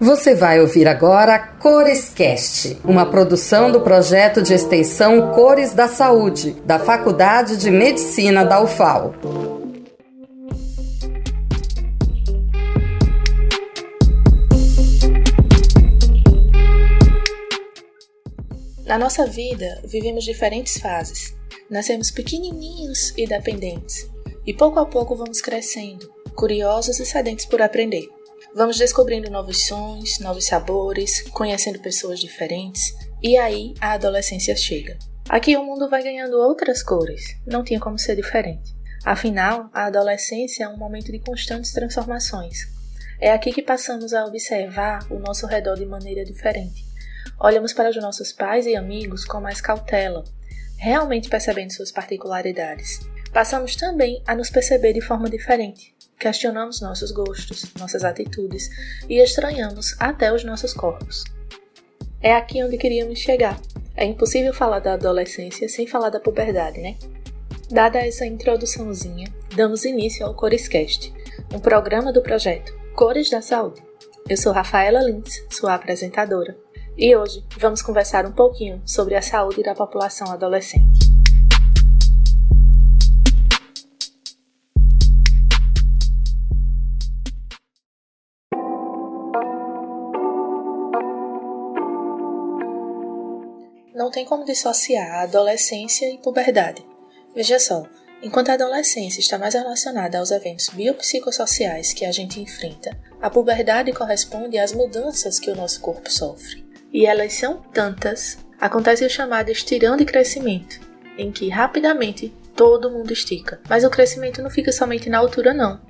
Você vai ouvir agora Corescast, uma produção do projeto de extensão Cores da Saúde, da Faculdade de Medicina da UFAL. Na nossa vida, vivemos diferentes fases. Nascemos pequenininhos e dependentes, e pouco a pouco vamos crescendo, curiosos e sedentos por aprender. Vamos descobrindo novos sons, novos sabores, conhecendo pessoas diferentes, e aí a adolescência chega. Aqui o mundo vai ganhando outras cores, não tinha como ser diferente. Afinal, a adolescência é um momento de constantes transformações. É aqui que passamos a observar o nosso redor de maneira diferente. Olhamos para os nossos pais e amigos com mais cautela, realmente percebendo suas particularidades. Passamos também a nos perceber de forma diferente, questionamos nossos gostos, nossas atitudes e estranhamos até os nossos corpos. É aqui onde queríamos chegar. É impossível falar da adolescência sem falar da puberdade, né? Dada essa introduçãozinha, damos início ao Corescast, um programa do projeto Cores da Saúde. Eu sou Rafaela Lintz, sua apresentadora, e hoje vamos conversar um pouquinho sobre a saúde da população adolescente. Tem como dissociar a adolescência e puberdade. Veja só, enquanto a adolescência está mais relacionada aos eventos biopsicossociais que a gente enfrenta, a puberdade corresponde às mudanças que o nosso corpo sofre. E elas são tantas, acontece o chamado estirão de crescimento, em que rapidamente todo mundo estica. Mas o crescimento não fica somente na altura, não.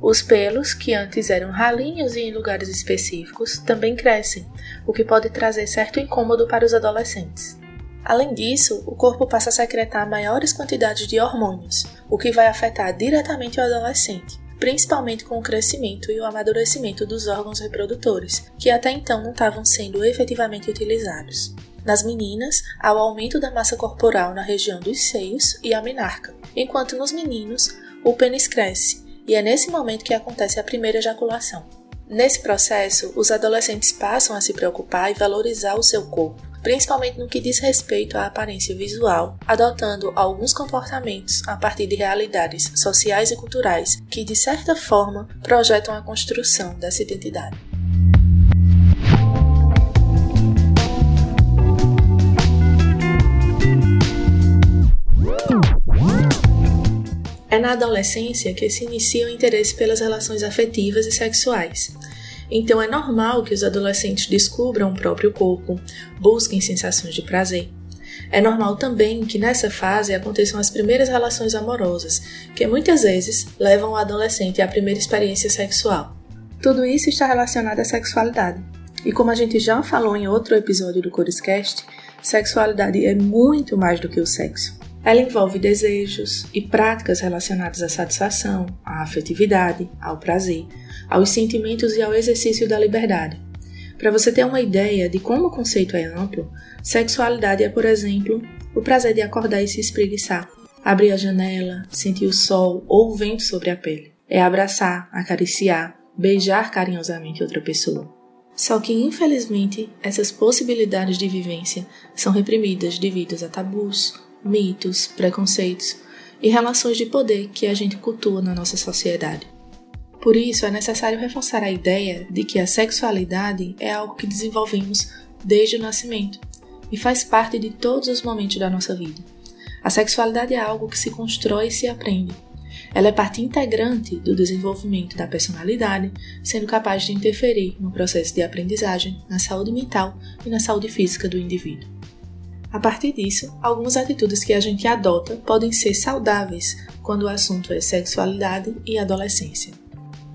Os pelos, que antes eram ralinhos e em lugares específicos, também crescem, o que pode trazer certo incômodo para os adolescentes. Além disso, o corpo passa a secretar maiores quantidades de hormônios, o que vai afetar diretamente o adolescente, principalmente com o crescimento e o amadurecimento dos órgãos reprodutores, que até então não estavam sendo efetivamente utilizados. Nas meninas, há o aumento da massa corporal na região dos seios e a menarca, enquanto nos meninos, o pênis cresce, e é nesse momento que acontece a primeira ejaculação. Nesse processo, os adolescentes passam a se preocupar e valorizar o seu corpo, principalmente no que diz respeito à aparência visual, adotando alguns comportamentos a partir de realidades sociais e culturais que, de certa forma, projetam a construção dessa identidade. É na adolescência que se inicia o interesse pelas relações afetivas e sexuais. Então é normal que os adolescentes descubram o próprio corpo, busquem sensações de prazer. É normal também que nessa fase aconteçam as primeiras relações amorosas, que muitas vezes levam o adolescente à primeira experiência sexual. Tudo isso está relacionado à sexualidade. E como a gente já falou em outro episódio do Corescast, sexualidade é muito mais do que o sexo. Ela envolve desejos e práticas relacionadas à satisfação, à afetividade, ao prazer, aos sentimentos e ao exercício da liberdade. Para você ter uma ideia de como o conceito é amplo, sexualidade é, por exemplo, o prazer de acordar e se espreguiçar, abrir a janela, sentir o sol ou o vento sobre a pele. É abraçar, acariciar, beijar carinhosamente outra pessoa. Só que, infelizmente, essas possibilidades de vivência são reprimidas devido a tabus, mitos, preconceitos e relações de poder que a gente cultua na nossa sociedade. Por isso, é necessário reforçar a ideia de que a sexualidade é algo que desenvolvemos desde o nascimento e faz parte de todos os momentos da nossa vida. A sexualidade é algo que se constrói e se aprende. Ela é parte integrante do desenvolvimento da personalidade, sendo capaz de interferir no processo de aprendizagem, na saúde mental e na saúde física do indivíduo. A partir disso, algumas atitudes que a gente adota podem ser saudáveis quando o assunto é sexualidade e adolescência.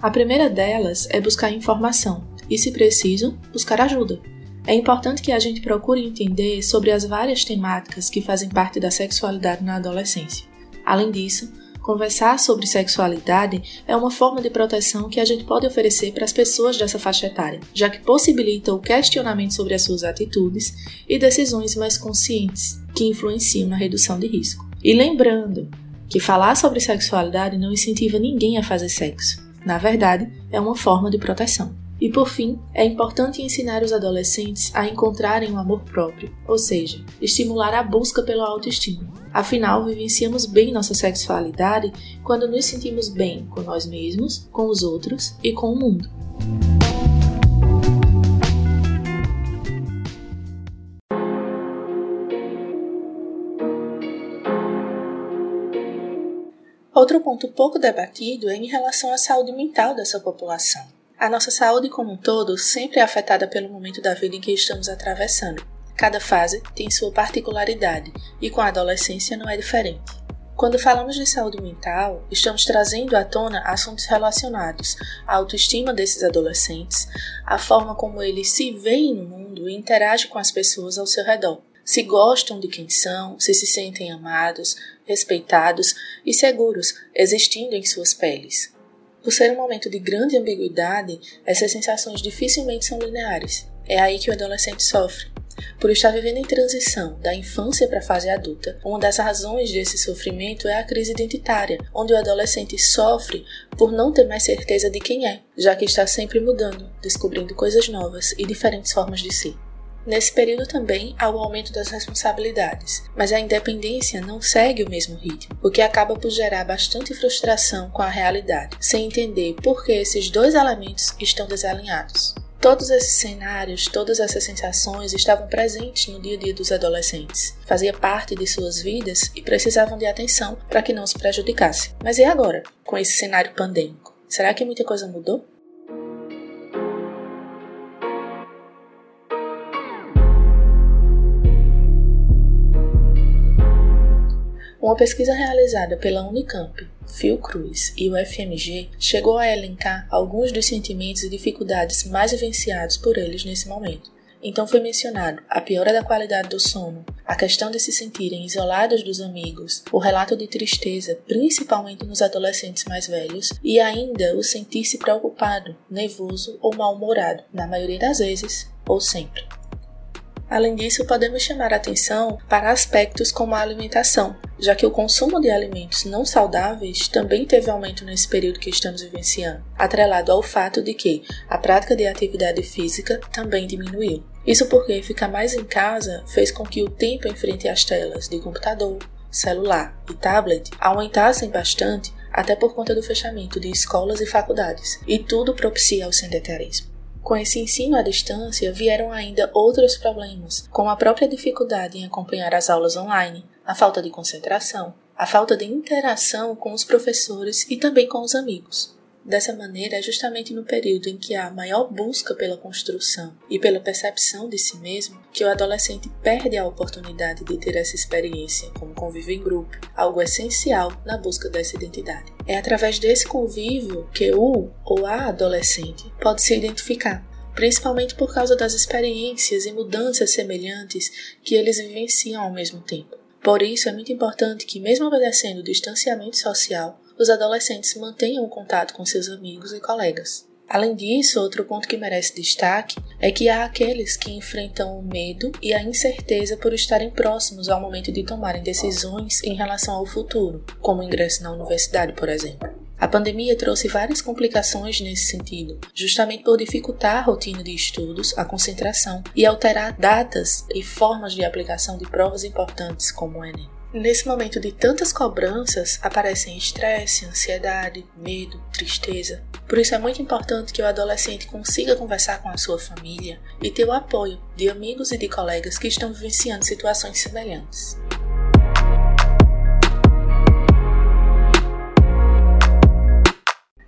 A primeira delas é buscar informação e, se preciso, buscar ajuda. É importante que a gente procure entender sobre as várias temáticas que fazem parte da sexualidade na adolescência. Além disso, Conversar sobre sexualidade é uma forma de proteção que a gente pode oferecer para as pessoas dessa faixa etária, já que possibilita o questionamento sobre as suas atitudes e decisões mais conscientes, que influenciam na redução de risco. E lembrando que falar sobre sexualidade não incentiva ninguém a fazer sexo. Na verdade, é uma forma de proteção. E por fim, é importante ensinar os adolescentes a encontrarem o amor próprio, ou seja, estimular a busca pela autoestima. Afinal, vivenciamos bem nossa sexualidade quando nos sentimos bem com nós mesmos, com os outros e com o mundo. Outro ponto pouco debatido é em relação à saúde mental dessa população. A nossa saúde como um todo sempre é afetada pelo momento da vida em que estamos atravessando. Cada fase tem sua particularidade e com a adolescência não é diferente. Quando falamos de saúde mental, estamos trazendo à tona assuntos relacionados à autoestima desses adolescentes, a forma como eles se veem no mundo e interagem com as pessoas ao seu redor se gostam de quem são, se se sentem amados, respeitados e seguros existindo em suas peles. Por ser um momento de grande ambiguidade, essas sensações dificilmente são lineares. É aí que o adolescente sofre. Por estar vivendo em transição da infância para a fase adulta, uma das razões desse sofrimento é a crise identitária, onde o adolescente sofre por não ter mais certeza de quem é, já que está sempre mudando, descobrindo coisas novas e diferentes formas de ser. Nesse período também há o aumento das responsabilidades, mas a independência não segue o mesmo ritmo, o que acaba por gerar bastante frustração com a realidade, sem entender por que esses dois elementos estão desalinhados. Todos esses cenários, todas essas sensações estavam presentes no dia a dia dos adolescentes, fazia parte de suas vidas e precisavam de atenção para que não se prejudicasse. Mas e agora, com esse cenário pandêmico? Será que muita coisa mudou? Uma pesquisa realizada pela Unicamp, Fiocruz e o FMG chegou a elencar alguns dos sentimentos e dificuldades mais vivenciados por eles nesse momento. Então foi mencionado a piora da qualidade do sono, a questão de se sentirem isolados dos amigos, o relato de tristeza, principalmente nos adolescentes mais velhos, e ainda o sentir-se preocupado, nervoso ou mal-humorado, na maioria das vezes ou sempre. Além disso, podemos chamar atenção para aspectos como a alimentação, já que o consumo de alimentos não saudáveis também teve aumento nesse período que estamos vivenciando, atrelado ao fato de que a prática de atividade física também diminuiu. Isso porque ficar mais em casa fez com que o tempo em frente às telas de computador, celular e tablet aumentassem bastante, até por conta do fechamento de escolas e faculdades, e tudo propicia o sedentarismo. Com esse ensino à distância vieram ainda outros problemas, como a própria dificuldade em acompanhar as aulas online, a falta de concentração, a falta de interação com os professores e também com os amigos. Dessa maneira, é justamente no período em que há maior busca pela construção e pela percepção de si mesmo que o adolescente perde a oportunidade de ter essa experiência como convívio em grupo, algo essencial na busca dessa identidade. É através desse convívio que o ou a adolescente pode se identificar, principalmente por causa das experiências e mudanças semelhantes que eles vivenciam ao mesmo tempo. Por isso, é muito importante que, mesmo obedecendo o distanciamento social, os adolescentes mantenham o contato com seus amigos e colegas. Além disso, outro ponto que merece destaque é que há aqueles que enfrentam o medo e a incerteza por estarem próximos ao momento de tomarem decisões em relação ao futuro, como o ingresso na universidade, por exemplo. A pandemia trouxe várias complicações nesse sentido, justamente por dificultar a rotina de estudos, a concentração e alterar datas e formas de aplicação de provas importantes como o Enem. Nesse momento de tantas cobranças, aparecem estresse, ansiedade, medo, tristeza. Por isso é muito importante que o adolescente consiga conversar com a sua família e ter o apoio de amigos e de colegas que estão vivenciando situações semelhantes.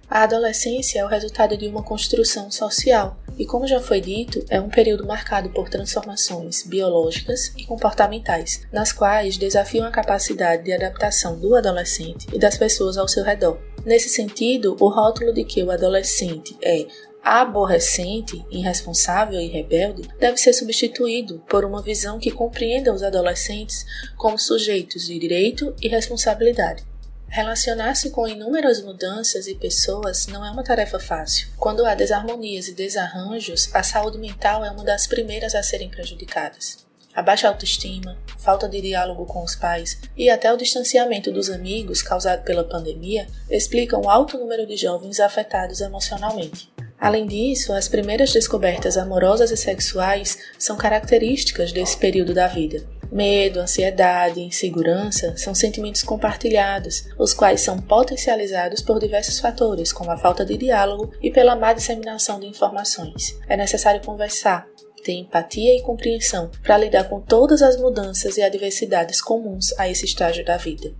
A adolescência é o resultado de uma construção social e, como já foi dito, é um período marcado por transformações biológicas e comportamentais, nas quais desafiam a capacidade de adaptação do adolescente e das pessoas ao seu redor. Nesse sentido, o rótulo de que o adolescente é aborrecente, irresponsável e rebelde deve ser substituído por uma visão que compreenda os adolescentes como sujeitos de direito e responsabilidade. Relacionar-se com inúmeras mudanças e pessoas não é uma tarefa fácil. Quando há desarmonias e desarranjos, a saúde mental é uma das primeiras a serem prejudicadas. A baixa autoestima, falta de diálogo com os pais e até o distanciamento dos amigos causado pela pandemia explicam o alto número de jovens afetados emocionalmente. Além disso, as primeiras descobertas amorosas e sexuais são características desse período da vida. Medo, ansiedade insegurança são sentimentos compartilhados, os quais são potencializados por diversos fatores, como a falta de diálogo e pela má disseminação de informações. É necessário conversar, ter empatia e compreensão para lidar com todas as mudanças e adversidades comuns a esse estágio da vida.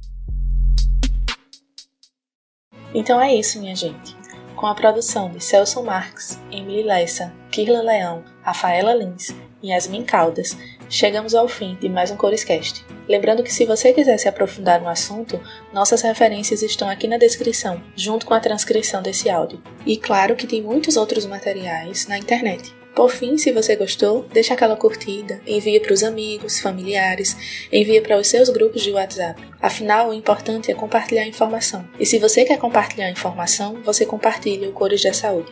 Então é isso, minha gente com a produção de Celso Marques, Emily Lessa, Kirla Leão, Rafaela Lins e Yasmin Caldas, chegamos ao fim de mais um Corescast. Lembrando que se você quiser se aprofundar no assunto, nossas referências estão aqui na descrição, junto com a transcrição desse áudio. E claro que tem muitos outros materiais na internet. Por fim, se você gostou, deixa aquela curtida, envie para os amigos, familiares, envie para os seus grupos de WhatsApp. Afinal, o importante é compartilhar informação. E se você quer compartilhar informação, você compartilha o Cores da Saúde.